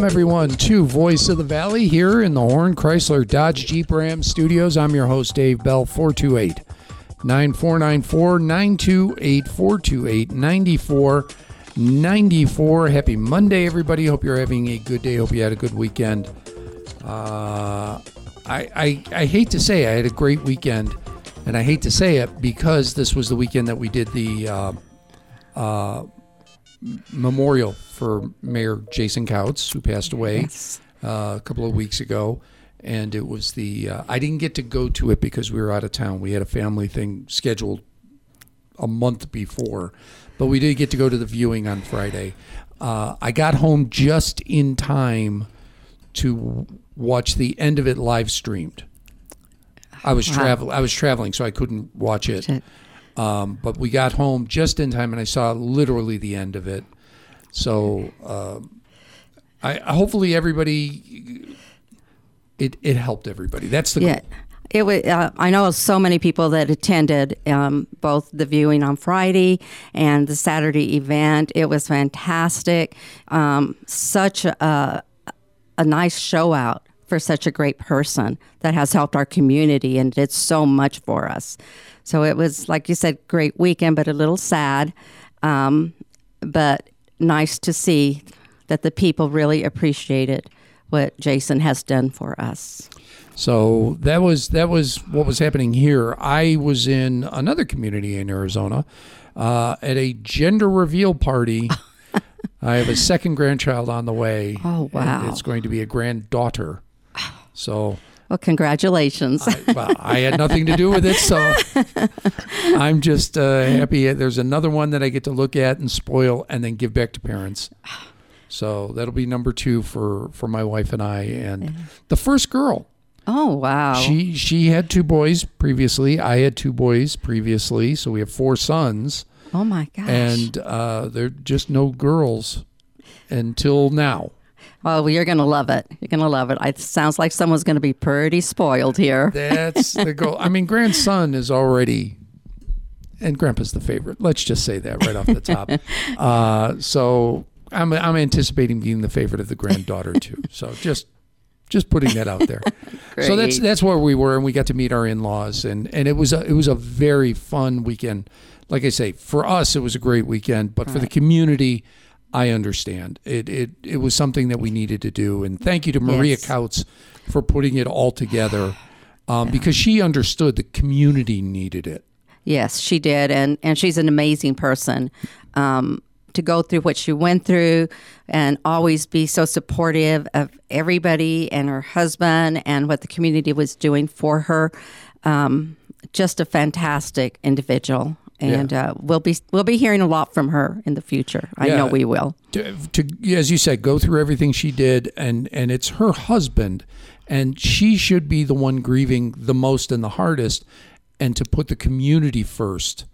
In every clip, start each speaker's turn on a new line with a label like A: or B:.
A: Welcome, everyone, to Voice of the Valley here in the Horn Chrysler Dodge Jeep Ram studios. I'm your host, Dave Bell, 428 9494 928 428 9494. Happy Monday, everybody. Hope you're having a good day. Hope you had a good weekend. Uh, I, I, I hate to say I had a great weekend, and I hate to say it because this was the weekend that we did the uh, uh, memorial for Mayor Jason Couts, who passed away
B: Yes.
A: uh, a couple of weeks ago. And it was the, uh, I didn't get to go to it because we were out of town. We had a family thing scheduled a month before, but we did get to go to the viewing on Friday. Uh, I got home just in time to watch the end of it live streamed. I was
B: Wow.
A: travel. I was traveling, so I couldn't watch it. Um, but we got home just in time, and I saw literally the end of it. So um I hopefully everybody it it helped everybody. That's the
B: Yeah.
A: goal.
B: It was. Uh, I know so many people that attended um, both the viewing on Friday and the Saturday event. It was fantastic. Um, such a, a nice show out for such a great person that has helped our community and did so much for us. So it was, like you said, great weekend, but a little sad. Um, but nice to see that the people really appreciated what Jason has done for us.
A: So that was that was what was happening here. I was in another community in Arizona uh, at a gender reveal party. I have a second grandchild on the way.
B: Oh, wow.
A: it's going to be a granddaughter. So
B: Well, congratulations.
A: I, well, I had nothing to do with it, so I'm just uh, happy. There's another one that I get to look at and spoil, and then give back to parents. So that'll be number two for for my wife and I, and the first girl.
B: oh, wow.
A: She she had two boys previously. I had two boys previously, so we have four sons,
B: oh, my gosh.
A: and uh, they're just no girls until now.
B: Oh, well, you're going to love it. You're going to love it. It sounds like someone's going to be pretty spoiled here.
A: That's the goal. I mean, grandson is already, and grandpa's the favorite. Let's just say that right off the top. Uh, so I'm I'm anticipating being the favorite of the granddaughter too. So just just putting that out there. so that's that's where we were, and we got to meet our in-laws, and and it was a it was a very fun weekend. Like I say, for us, it was a great weekend, but for the community. I understand. It, it it was something that we needed to do, and thank you to Maria
B: Yes.
A: Couts for putting it all together, um, because she understood the community needed it.
B: Yes, she did, and and she's an amazing person. Um, to go through what she went through, and always be so supportive of everybody and her husband and what the community was doing for her. Um, just a fantastic individual, and uh, we'll be we'll be hearing a lot from her in the future. I
A: Yeah.
B: know we will.
A: to, to as you said, go through everything she did, and and it's her husband, and she should be the one grieving the most and the hardest, and to put the community first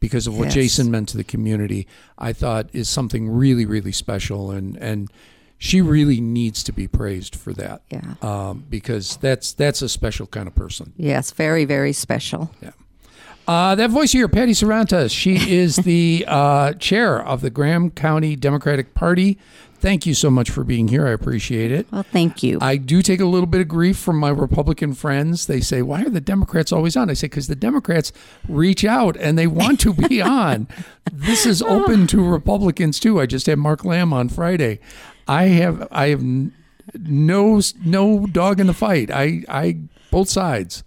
A: because of what
B: Yes.
A: Jason meant to the community. I thought is something really really special, and and she really needs to be praised for that.
B: Yeah.
A: Um, because that's that's a special kind of person.
B: Yes, very very special.
A: Uh, that voice here, Patty Cervantes, she is the uh, chair of the Graham County Democratic Party. Thank you so much for being here. I appreciate it.
B: Well, thank you.
A: I do take a little bit of grief from my Republican friends. They say, Why are the Democrats always on? I say, Because the Democrats reach out and they want to be on. This is open to Republicans too. I just had Mark Lamb on Friday. I have I have no no dog in the fight. I I both sides.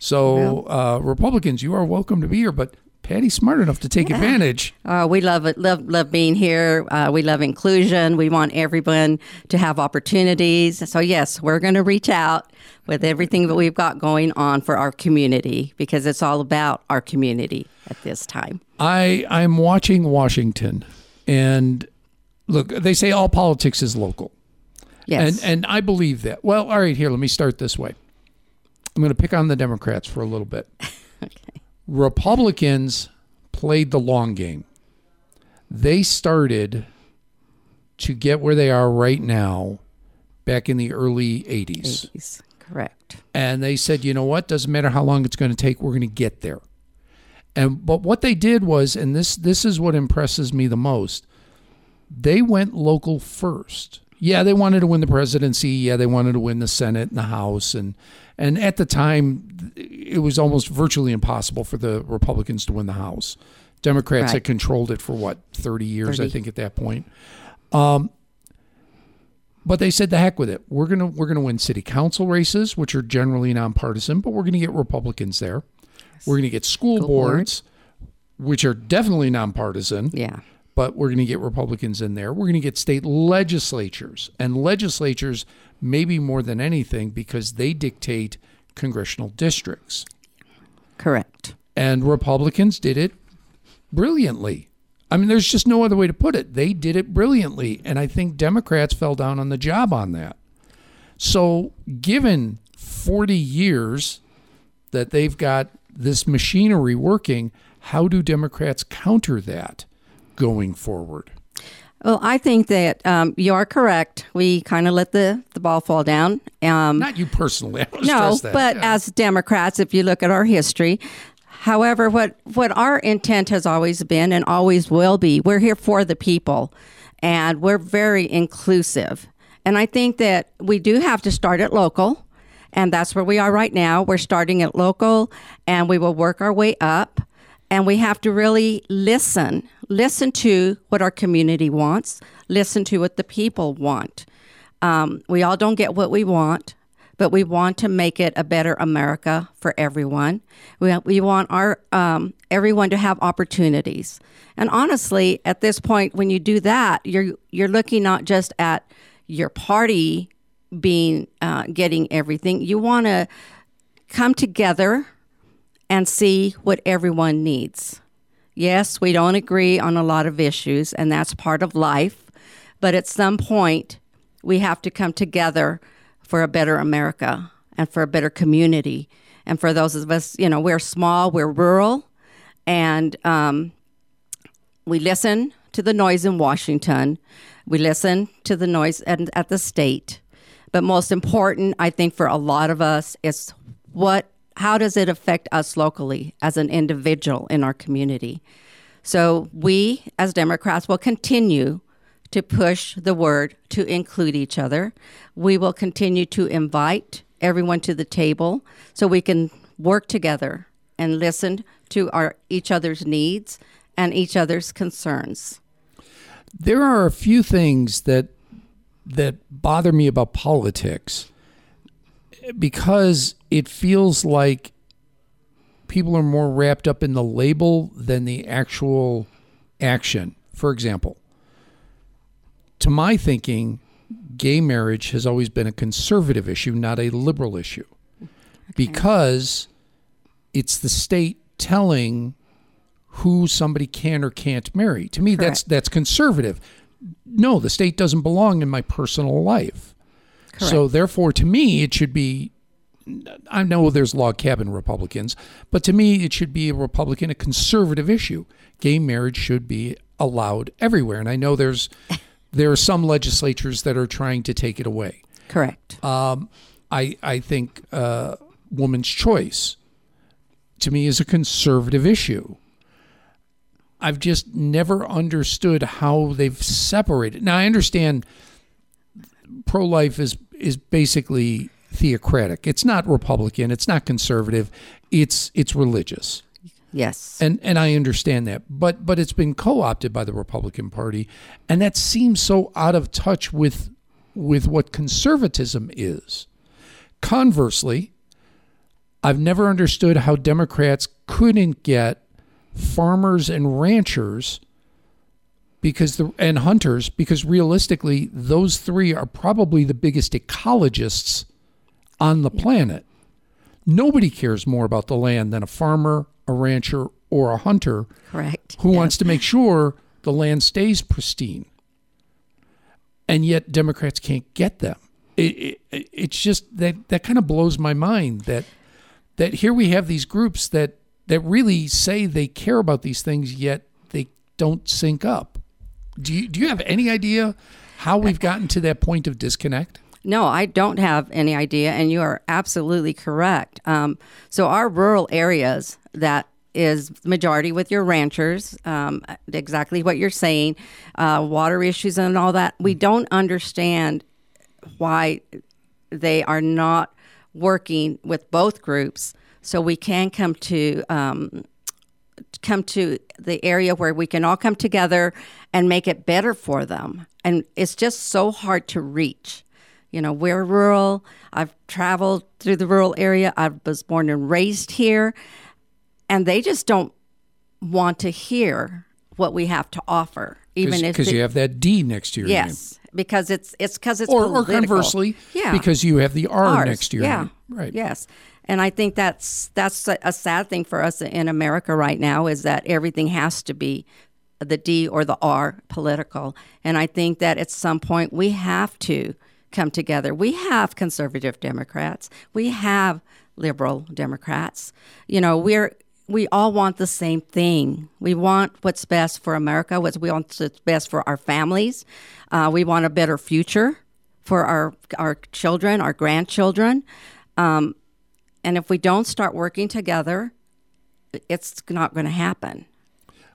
A: So uh, Republicans, you are welcome to be here, but Patty's smart enough to take advantage.
B: Uh, we love it. Love love being here. Uh, we love inclusion. We want everyone to have opportunities. So yes, we're going to reach out with everything that we've got going on for our community because it's all about our community at this time.
A: I I'm watching Washington, and look, they say all politics is local.
B: Yes.
A: And and I believe that. Well, all right, here, let me start this way. I'm going to pick on the Democrats for a little bit. Republicans played the long game. They started to get where they are right now back in the early 80s.
B: 80s. Correct.
A: And they said, "You know what? Doesn't matter how long it's going to take. We're going to get there." And but what they did was, and this this is what impresses me the most. They went local first. Yeah, they wanted to win the presidency. Yeah, they wanted to win the Senate and the House, and and at the time, it was almost virtually impossible for the Republicans to win the House. Democrats
B: Right.
A: had controlled it for what thirty years, I think, at that point. Um, but they said the heck with it. We're gonna we're gonna win city council races, which are generally nonpartisan, but we're gonna get Republicans there. We're gonna get school,
B: School board.
A: boards, which are definitely nonpartisan
B: Yeah.
A: but we're going to get Republicans in there. We're going to get state legislatures and legislatures, maybe more than anything, because they dictate congressional districts.
B: Correct.
A: And Republicans did it brilliantly. I mean, there's just no other way to put it. They did it brilliantly. And I think Democrats fell down on the job on that. So, given 40 years that they've got this machinery working, how do Democrats counter that going forward?
B: Well, I think that um, you are correct. We kind of let the, the ball fall down. Um,
A: Not you personally. I want to
B: no, but
A: Yeah.
B: as Democrats, if you look at our history, however, what what our intent has always been and always will be, we're here for the people, and we're very inclusive. And I think that we do have to start at local, and that's where we are right now. We're starting at local, and we will work our way up. And we have to really listen, listen to what our community wants, listen to what the people want. Um, we all don't get what we want, but we want to make it a better America for everyone. We, we want our um, everyone to have opportunities. And honestly, at this point, when you do that, you're you're looking not just at your party being uh, getting everything. You want to come together and see what everyone needs. Yes, we don't agree on a lot of issues, and that's part of life. But at some point, we have to come together for a better America and for a better community. And for those of us, you know, we're small, we're rural, and um, we listen to the noise in Washington. We listen to the noise at, at the state. But most important, I think, for a lot of us, is what how does it affect us locally as an individual in our community? So we, as Democrats, will continue to push the word to include each other. We will continue to invite everyone to the table so we can work together and listen to our each other's needs and each other's concerns.
A: there are a few things that that bother me about politics because it feels like people are more wrapped up in the label than the actual action. For example, to my thinking, gay marriage has always been a conservative issue, not a liberal issue. Because it's the state telling who somebody can or can't marry. To me, that's that's conservative. No, the state doesn't belong in my personal life. So therefore, to me, it should be. I know there's log cabin Republicans, but to me, it should be a Republican, a conservative issue. Gay marriage should be allowed everywhere, and I know there's there are some legislatures that are trying to take it away.
B: Correct.
A: I I think uh, woman's choice to me is a conservative issue. I've just never understood how they've separated. Now I understand pro life is is basically theocratic. It's not Republican. It's not conservative. It's it's religious
B: yes.
A: and and I understand that, but but it's been co-opted by the Republican Party, and that seems so out of touch with with what conservatism is. Conversely, I've never understood how Democrats couldn't get farmers and ranchers because the and hunters because realistically those three are probably the biggest ecologists on the planet. Nobody cares more about the land than a farmer, a rancher, or a hunter
B: Correct.
A: who wants to make sure the land stays pristine. And yet Democrats can't get them. It, it, it's just that that kind of blows my mind that that here we have these groups that that really say they care about these things yet they don't sync up. Do you do you have any idea how we've gotten to that point of disconnect?
B: No, I don't have any idea, and you are absolutely correct. Um, so, our rural areas that is majority with your ranchers, um, exactly what you're saying, uh, water issues and all that. We don't understand why they are not working with both groups so we can come to um, come to the area where we can all come together and make it better for them and it's just so hard to reach you know we're rural i've traveled through the rural area i was born and raised here and they just don't want to hear what we have to offer even if
A: because you have that D next to your name.
B: yes because it's it's because it's
A: Or, or conversely,
B: yeah
A: because you have the R
B: ours.
A: next to your
B: yeah.
A: name. Right.
B: Yes. And I think that's that's a, sad thing for us in America right now is that everything has to be the D or the R political. And I think that at some point we have to come together. We have conservative Democrats. We have liberal Democrats. You know, we're we all want the same thing. We want what's best for America. What's we want what's best for our families. Uh, we want a better future for our our children, our grandchildren. Um, and if we don't start working together, it's not going to happen.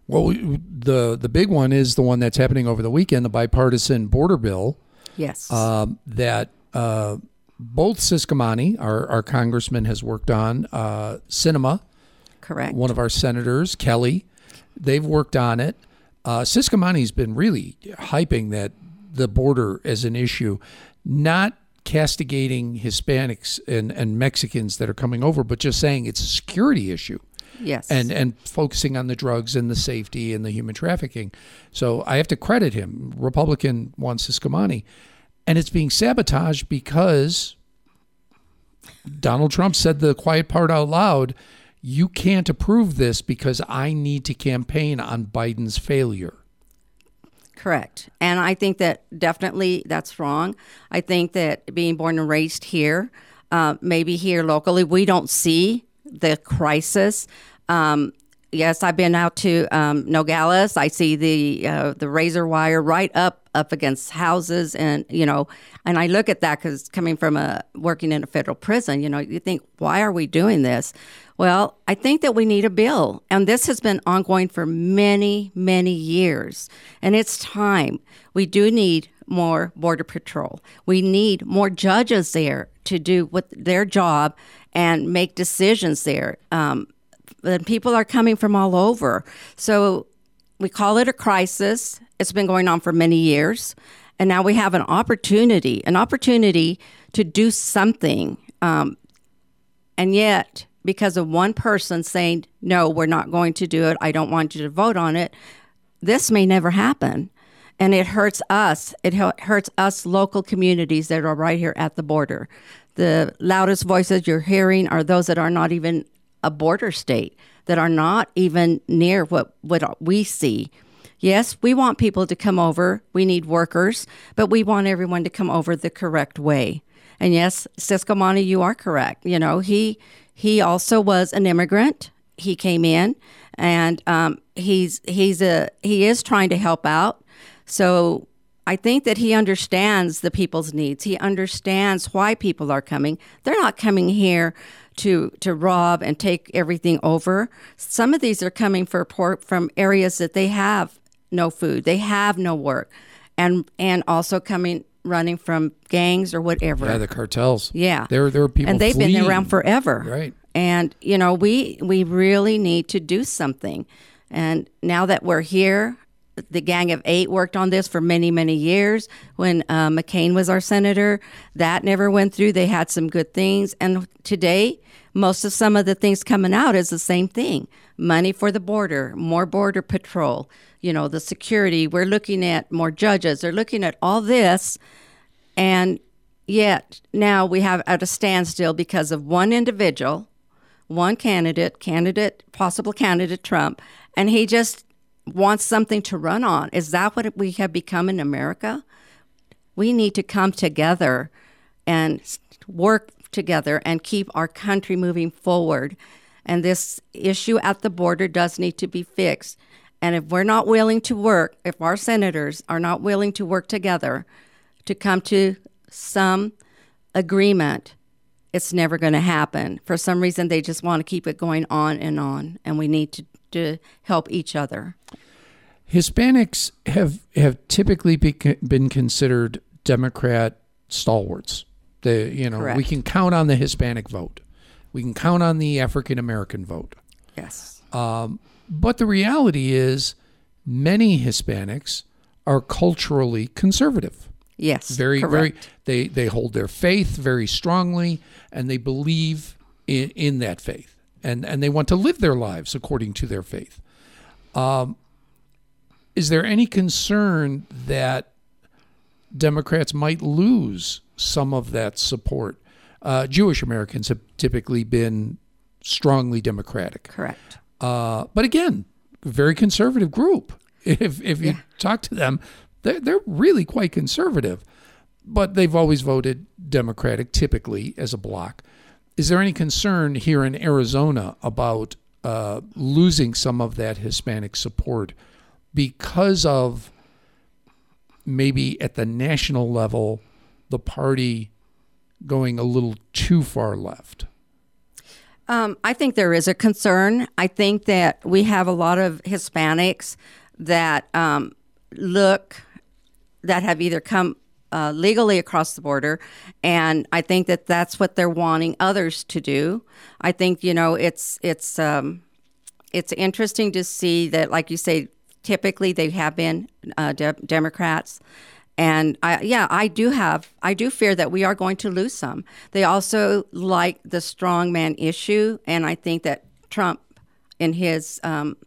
A: Well, we, the the big one is the one that's happening over the weekend, the bipartisan border bill
B: Yes.
A: um, that uh, both Ciscomani, our, our congressman, has worked on. Uh, Sinema,
B: Correct.
A: one of our senators, Kelly, they've worked on it. Uh, Ciscomani's been really hyping that the border as an issue, not castigating Hispanics and, and Mexicans that are coming over, but just saying it's a security issue
B: yes.
A: and and focusing on the drugs and the safety and the human trafficking. So I have to credit him. Republican Juan Ciscomani, and it's being sabotaged because Donald Trump said the quiet part out loud. You can't approve this because I need to campaign on Biden's failure.
B: Correct. And I think that definitely that's wrong. I think that being born and raised here, uh, maybe here locally, we don't see the crisis. Um, yes, I've been out to um, Nogales. I see the uh, the razor wire right up up against houses, and you know, and I look at that because coming from a working in a federal prison, you know, you think, why are we doing this? Well, I think that we need a bill, and this has been ongoing for many, many years, and it's time. We do need more border patrol. We need more judges there to do what their job and make decisions there. Um, and people are coming from all over, so we call it a crisis. It's been going on for many years, and now we have an opportunity, an opportunity to do something. Um, and yet, because of one person saying, no, we're not going to do it, I don't want you to vote on it, this may never happen. And it hurts us. It hurts us local communities that are right here at the border. The loudest voices you're hearing are those that are not even a border state, that are not even near what, what we see. Yes, we want people to come over. We need workers, but we want everyone to come over the correct way. And yes, Ciscomani, you are correct. You know, he he also was an immigrant. He came in, and um, he's he's a he is trying to help out. So I think that he understands the people's needs. He understands why people are coming. They're not coming here to to rob and take everything over. Some of these are coming for port from areas that they have no food, they have no work, and and also coming running from gangs or whatever.
A: Yeah, the cartels.
B: Yeah.
A: there there are people,
B: and they've been around forever.
A: Right.
B: And you know, we we really need to do something. And now that we're here, the Gang of Eight worked on this for many many years. When uh, McCain was our senator, that never went through. They had some good things, and today. Most of some of the things coming out is the same thing money for the border, more border patrol, you know, the security. We're looking at more judges. They're looking at all this. And yet now we have at a standstill because of one individual, one candidate, candidate, possible candidate Trump, and he just wants something to run on. Is that what we have become in America? We need to come together and work together and keep our country moving forward. And this issue at the border does need to be fixed. And if we're not willing to work, if our senators are not willing to work together to come to some agreement, it's never going to happen. For some reason, they just want to keep it going on and on, and we need to, to help each other.
A: Hispanics have have typically be, been considered Democrat stalwarts. The you know
B: Correct.
A: we can count on the Hispanic vote, we can count on the African American vote.
B: Yes.
A: But the reality is, many Hispanics are culturally conservative.
B: Yes.
A: Very,
B: correct.
A: very. They they hold their faith very strongly, and they believe in, in that faith, and and they want to live their lives according to their faith. Um, is there any concern that Democrats might lose some of that support? Uh, Jewish Americans have typically been strongly Democratic.
B: Correct.
A: Uh, but again, very conservative group. If if you talk to them, they're, they're really quite conservative, but they've always voted Democratic, typically as a bloc. Is there any concern here in Arizona about uh, losing some of that Hispanic support because of maybe at the national level the party going a little too far left?
B: Um, I think there is a concern. I think that we have a lot of Hispanics that um, look that have either come uh, legally across the border, and I think that that's what they're wanting others to do. I think you know it's it's um, it's interesting to see that, like you say, typically they have been uh, de- Democrats. And I, yeah, I do have, I do fear that we are going to lose some. They also like the strongman issue, and I think that Trump, in his, um,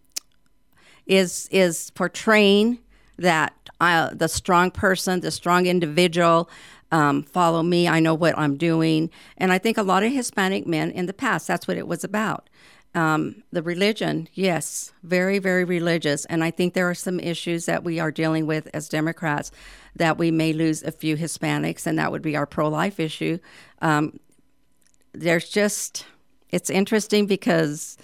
B: is is portraying that uh, the strong person, the strong individual, um, follow me. I know what I'm doing, and I think a lot of Hispanic men in the past, that's what it was about. Um, the religion, yes, very, very religious. And I think there are some issues that we are dealing with as Democrats that we may lose a few Hispanics, and that would be our pro life issue. Um, there's just, it's interesting because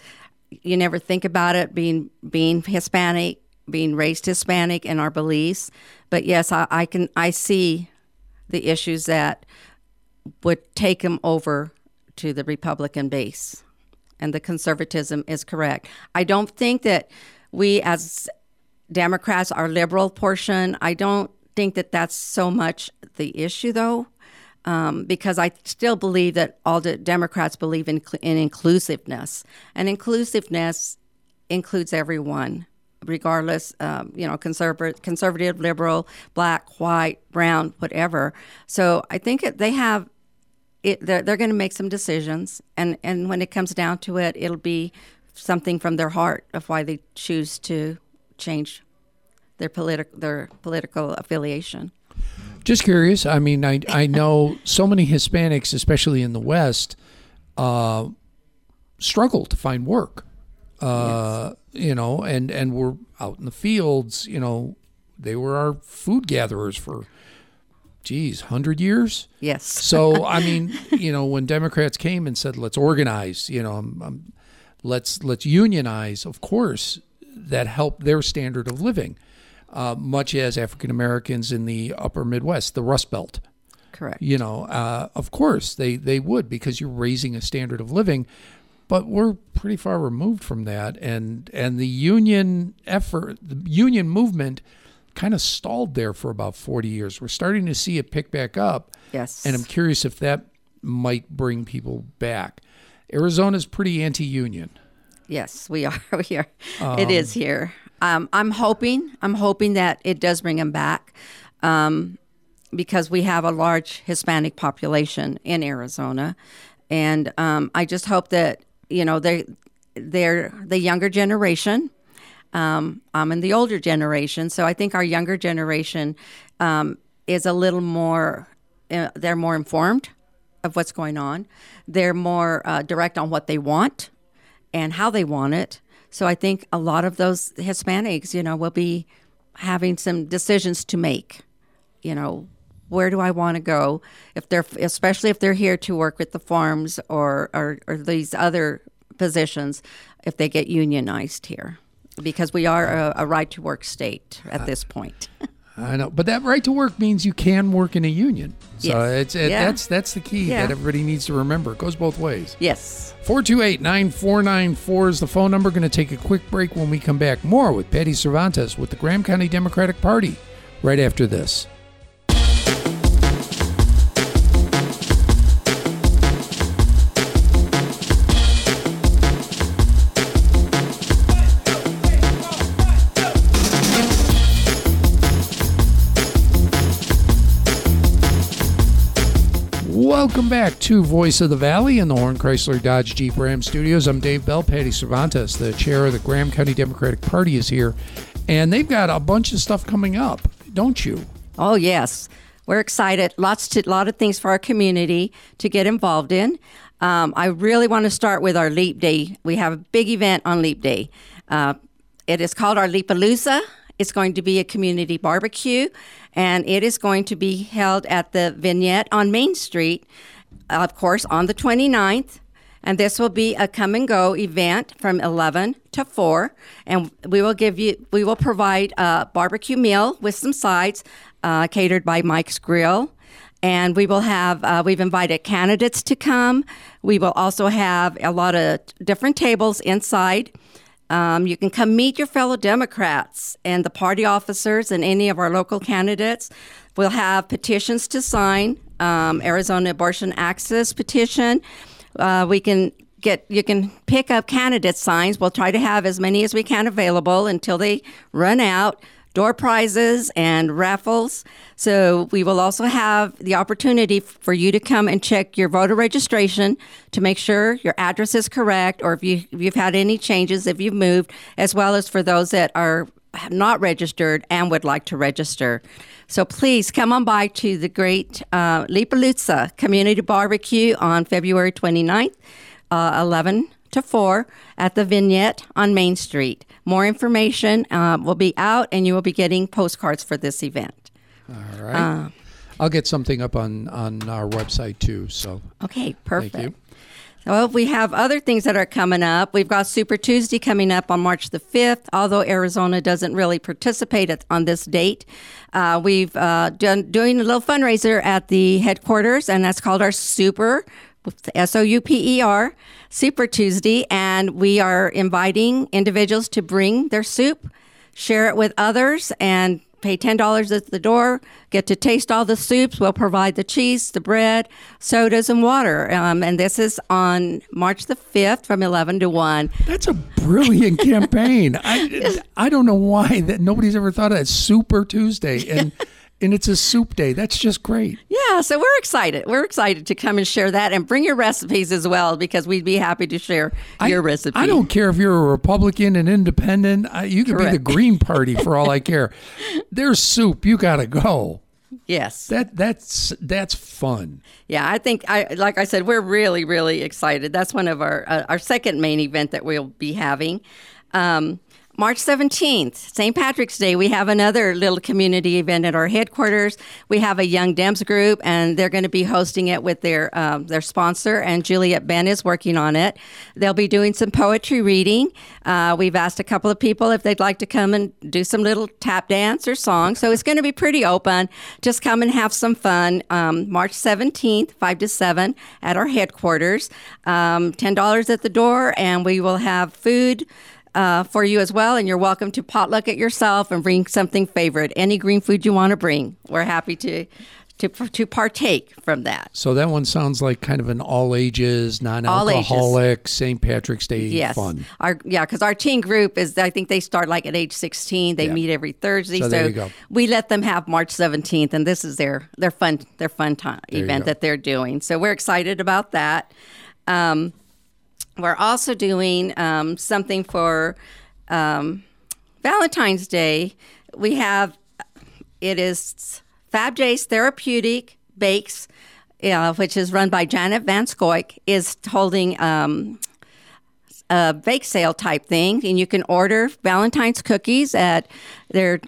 B: you never think about it being being Hispanic, being raised Hispanic, and our beliefs. But yes, I, I can I see the issues that would take them over to the Republican base and the conservatism is correct. I don't think that we as Democrats, our liberal portion, I don't think that that's so much the issue though. Um, because I still believe that all the Democrats believe in, in inclusiveness, and inclusiveness includes everyone, regardless, um, you know, conservative, conservative, liberal, black, white, brown, whatever. So I think they have it, they're, they're going to make some decisions, and, and when it comes down to it, it'll be something from their heart of why they choose to change their political their political affiliation.
A: Just curious. I mean, I I know so many Hispanics, especially in the West, uh, struggle to find work. Uh, You know, and and we're out in the fields. You know, they were our food gatherers for, geez, hundred years.
B: Yes.
A: So I mean, you know, when Democrats came and said, "Let's organize," you know, um, um, let's let's unionize. Of course, that helped their standard of living, uh, much as African Americans in the Upper Midwest, the Rust Belt.
B: Correct.
A: You know, uh, of course they they would because you're raising a standard of living. But we're pretty far removed from that, and and the union effort, the union movement, kind of stalled there for about 40 years. We're starting to see it pick back up.
B: Yes.
A: And I'm curious if that might bring people back. Arizona's pretty anti-union.
B: Yes, we are. We are. it is here. Um, I'm hoping. I'm hoping that it does bring them back, um, because we have a large Hispanic population in Arizona, and um, I just hope that you know they they're the younger generation. Um, I'm in the older generation, so I think our younger generation um, is a little more. Uh, they're more informed of what's going on. They're more uh, direct on what they want and how they want it. So I think a lot of those Hispanics, you know, will be having some decisions to make. You know, where do I want to go? If they're, especially if they're here to work with the farms or or, or these other positions, if they get unionized here, because we are a, a right to work state at this point.
A: I know, but that right to work means you can work in a union. So
B: Yes.
A: it's it,
B: Yeah.
A: that's that's the key
B: Yeah.
A: that everybody needs to remember. It goes both ways.
B: Yes.
A: 428-9494 is the phone number. Going to take a quick break when we come back. More with Patty Cervantes with the Graham County Democratic Party right after this. Welcome back to Voice of the Valley in the Horn Chrysler Dodge Jeep Ram Studios. I'm Dave Bell. Patty Cervantes, the chair of the Graham County Democratic Party, is here, and they've got a bunch of stuff coming up, don't you?
B: Oh yes, we're excited. Lots to lot of things for our community to get involved in. Um, I really want to start with our Leap Day. We have a big event on Leap Day. Uh, it is called our Leapalooza. It's going to be a community barbecue, and it is going to be held at the Vignette on Main Street, of course, on the 29th. And this will be a come and go event from 11 to 4. And we will give you, we will provide a barbecue meal with some sides uh, catered by Mike's Grill. And we will have, uh, we've invited candidates to come. We will also have a lot of different tables inside. Um, you can come meet your fellow Democrats and the party officers and any of our local candidates. We'll have petitions to sign, um, Arizona Abortion Access petition. Uh, we can get you can pick up candidate signs. We'll try to have as many as we can available until they run out. Door prizes and raffles. So we will also have the opportunity for you to come and check your voter registration to make sure your address is correct, or if you if you've had any changes, if you've moved, as well as for those that are not registered and would like to register. So please come on by to the great uh, Community Barbecue on February 29th, uh, 11 to 4 at the Vignette on Main Street. More information uh, will be out and you will be getting postcards for this event.
A: All right. I'll get something up on, on our website too. So
B: Okay, perfect.
A: you.
B: Well, we have other things that are coming up. We've got Super Tuesday coming up on March the 5th, although Arizona doesn't really participate at, on this date. Uh, we've uh, done doing a little fundraiser at the headquarters, and that's called our Super, S O U P E R, Super Tuesday. And we are inviting individuals to bring their soup, share it with others, and pay $10 at the door, get to taste all the soups. We'll provide the cheese, the bread, sodas, and water. Um, and this is on March the 5th from 11 to 1.
A: that's a brilliant campaign. I, I don't know why that nobody's ever thought of that Super Tuesday and and it's a soup day. That's just great.
B: Yeah, so we're excited. We're excited to come and share that and bring your recipes as well because we'd be happy to share your
A: I,
B: recipe.
A: I don't care if you're a Republican and independent. I, you could be the Green Party for all I care. There's soup. You got to go.
B: Yes.
A: That that's that's fun.
B: Yeah, I think I like I said we're really really excited. That's one of our uh, our second main event that we'll be having. Um, March 17th, St. Patrick's Day, we have another little community event at our headquarters. We have a Young Dems group, and they're going to be hosting it with their um, their sponsor, and Juliet Ben is working on it. They'll be doing some poetry reading. Uh, we've asked a couple of people if they'd like to come and do some little tap dance or song. So it's going to be pretty open. Just come and have some fun. Um, March 17th, 5 to 7 at our headquarters. Um, $10 at the door, and we will have food uh, for you as well. And you're welcome to potluck it yourself and bring something favorite. Any green food you want to bring. We're happy to. To, to partake from that.
A: So that one sounds like kind of an all ages, non-alcoholic St. Patrick's Day
B: Yes.
A: fun.
B: Our yeah, because our teen group is I think they start like at age sixteen. They
A: Yeah.
B: meet every Thursday.
A: So
B: So,
A: there
B: we let them have March seventeenth, and this is their their fun their fun time
A: you
B: event that they're doing. So we're excited about that. Um, we're also doing um, something for um, Valentine's Day. We have it is Fab J's Therapeutic Bakes, uh, which is run by Janet Van Scoik, is holding um, a bake sale type thing, and you can order Valentine's cookies at their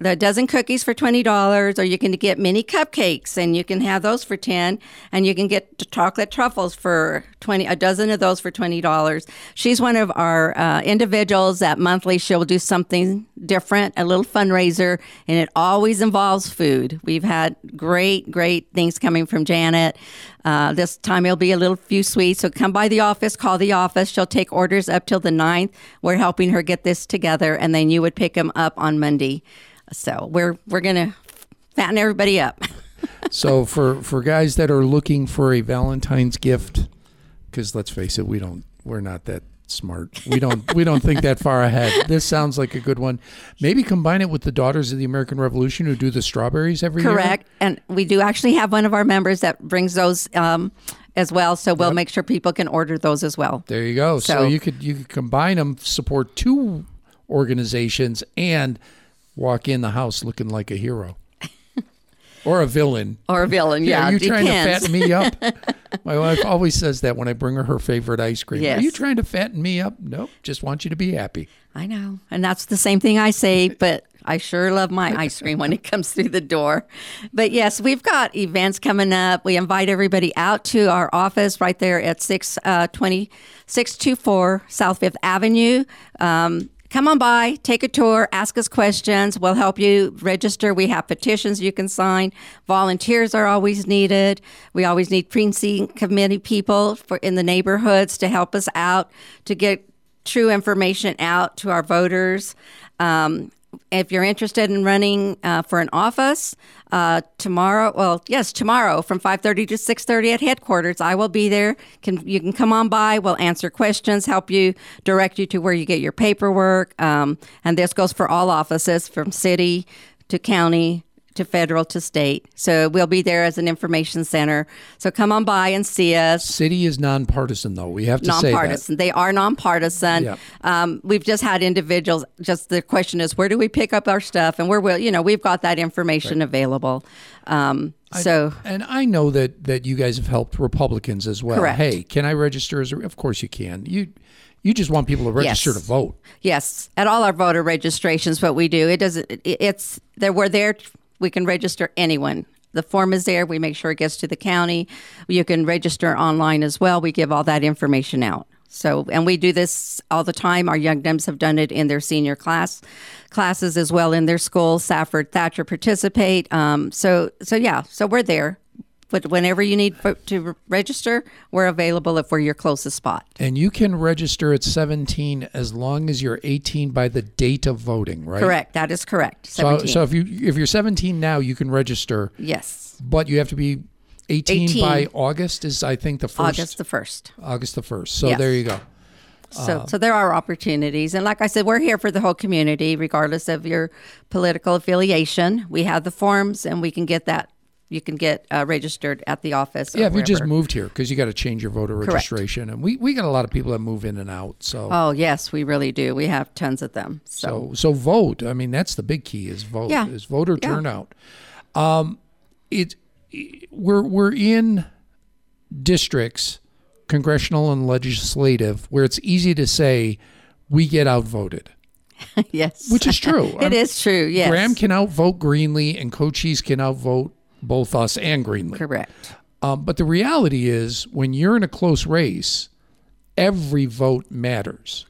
B: the dozen cookies for twenty dollars, or you can get mini cupcakes and you can have those for ten, and you can get chocolate truffles for twenty, a dozen of those for twenty dollars. She's one of our uh, individuals that monthly she'll do something different, a little fundraiser, and it always involves food. We've had great, great things coming from Janet. Uh, this time it'll be a little few sweets. So come by the office, call the office. She'll take orders up till the 9th. We're helping her get this together, and then you would pick them up on Monday. So we're we're gonna fatten everybody up.
A: so for for guys that are looking for a Valentine's gift, because let's face it, we don't we're not that smart. We don't we don't think that far ahead. This sounds like a good one. Maybe combine it with the Daughters of the American Revolution who do the strawberries every year.
B: Correct, and we do actually have one of our members that brings those. Um, as well, so we'll make sure people can order those as well.
A: There you go. So,
B: So-
A: you could you could combine them, support two organizations, and walk in the house looking like a hero or a villain.
B: Or a villain, yeah.
A: are you trying to fatten me up? My wife always says that when I bring her her favorite ice cream. Are you trying to fatten me up? Nope. Just want you to be happy.
B: I know. And that's the same thing I say, but I sure love my ice cream when it comes through the door. But yes, we've got events coming up. We invite everybody out to our office right there at 620, 624 South Fifth Avenue. Um, come on by, take a tour, ask us questions. We'll help you register. We have petitions you can sign. Volunteers are always needed. We always need precinct committee people for in the neighborhoods to help us out to get true information out to our voters. Um, if you're interested in running uh, for an office uh, tomorrow, well, yes, tomorrow from 5:30 to 6:30 at headquarters, I will be there. Can you can come on by? We'll answer questions, help you, direct you to where you get your paperwork, um, and this goes for all offices from city to county to federal to state. So we'll be there as an information center. So come on by and see us
A: City is nonpartisan, though. We have to say that.
B: nonpartisan. They are nonpartisan.
A: Yeah.
B: Um, we've just had individuals. Just the question is, where do we pick up our stuff? And we're, will, you know, we've got that information available. Um, so
A: And I know that that you guys have helped Republicans as well.
B: Correct.
A: Hey, can I register as a? Of course you can. You you just want people to register
B: Yes.
A: to vote.
B: yes, at all our voter registrations, what we do, it doesn't. It, it's that we're there. We can register anyone. The form is there. We make sure it gets to the county. You can register online as well. We give all that information out. So, and we do this all the time. Our young dems have done it in their senior class classes as well in their school. Safford Thatcher participate. Um, so, so yeah. So we're there. But whenever you need to register, we're available if we're your closest spot.
A: And you can register at 17 as long as you're 18 by the date of voting, right?
B: Correct. That is correct.
A: So,
B: 17.
A: so if you if you're 17 now, you can register,
B: yes.
A: but you have to be 18,
B: 18.
A: by August. Is I think the first
B: August the 1st.
A: August the first. So
B: Yes.
A: there you go.
B: So, uh, so there are opportunities, and like I said, we're here for the whole community, regardless of your political affiliation. We have the forms, and we can get that. You can get uh, registered at the office.
A: Yeah, if you just moved here because you got to change your voter registration, and we, we got a lot of people that move in and out. So
B: Oh yes, we really do. We have tons of them. So,
A: so so vote. I mean, that's the big key is vote.
B: Yeah.
A: Is voter
B: Yeah.
A: turnout. Um, it we're we're in districts, congressional and legislative, where it's easy to say we get outvoted,
B: yes,
A: which is true.
B: it is true. Yes,
A: Graham can outvote Greenlee, and Cochise can outvote both us and Greenlee.
B: correct.
A: Um, but the reality is, when you're in a close race, every vote matters.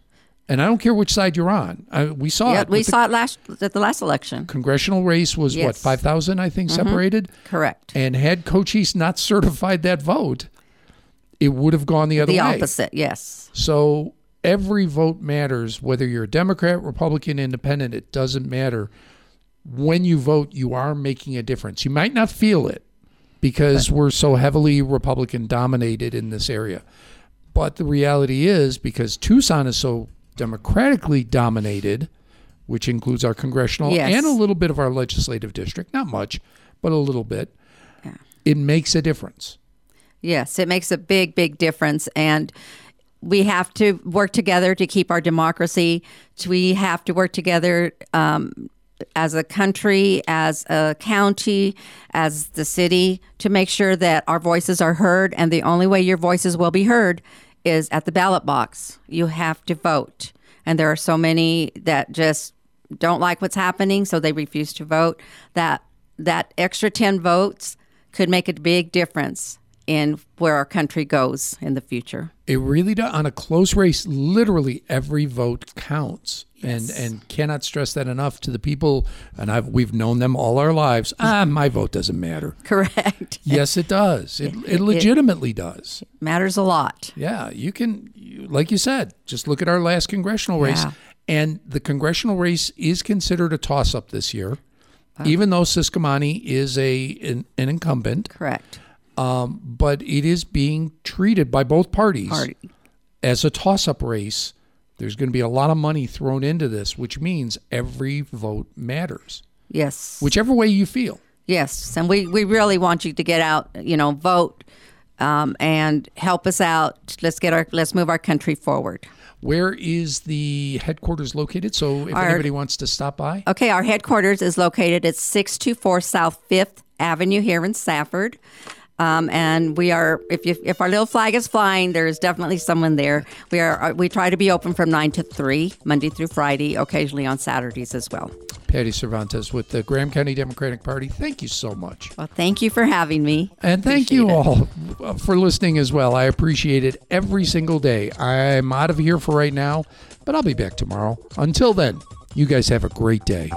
A: And I don't care which side you're on. I, we saw
B: Yeah,
A: it.
B: we
A: with the
B: saw it last at the last election.
A: congressional race was what
B: Yes. Mm-hmm.
A: five thousand, I think, separated.
B: Correct.
A: And had Cochise not certified that vote, it would have gone the other
B: The
A: way.
B: The opposite. Yes.
A: So every vote matters, whether you're a Democrat, Republican, Independent. It doesn't matter. When you vote, you are making a difference. You might not feel it because we're so heavily Republican dominated in this area. But the reality is, because Tucson is so democratically dominated, which includes our congressional
B: Yes.
A: and a little bit of our legislative district, not much, but a little bit, it makes a difference.
B: Yes, it makes a big, big difference. And we have to work together to keep our democracy. We have to work together um, as a country, as a county, as the city to make sure that our voices are heard. And the only way your voices will be heard is at the ballot box. You have to vote. And there are so many that just don't like what's happening, so they refuse to vote. That that extra ten votes could make a big difference in where our country goes in the future.
A: It really does. On a close race, literally every vote counts. And and cannot stress that enough to the people. And I've we've known them all our lives. Ah, my vote doesn't matter.
B: Correct.
A: Yes, it does. It, it legitimately does.
B: Matters a lot.
A: Yeah, you can, you, like you said, just look at our last congressional race.
B: Yeah.
A: And the congressional race is considered a toss up this year, even though Ciscomani is a an, an incumbent.
B: Correct.
A: Um, but it is being treated by both parties
B: Party.
A: as a toss up race. There's going to be a lot of money thrown into this, which means every vote matters,
B: Yes.
A: whichever way you feel.
B: Yes, and we, we really want you to get out, you know, vote, um, and help us out. Let's get our let's move our country forward.
A: Where is the headquarters located? So if
B: Our-
A: anybody wants to stop by,
B: Okay, our headquarters is located at six two four South Fifth Avenue here in Safford. Um, and we are, if you, if our little flag is flying, there is definitely someone there. We are, uh, we try to be open from nine to three, Monday through Friday, occasionally on Saturdays as well.
A: Patty Cervantes with the Graham County Democratic Party. Thank you so much.
B: Well, thank you for having me.
A: And thank you
B: Appreciate
A: all for listening as well. I appreciate it every single day. I'm out of here for right now, but I'll be back tomorrow. Until then, you guys have a great day.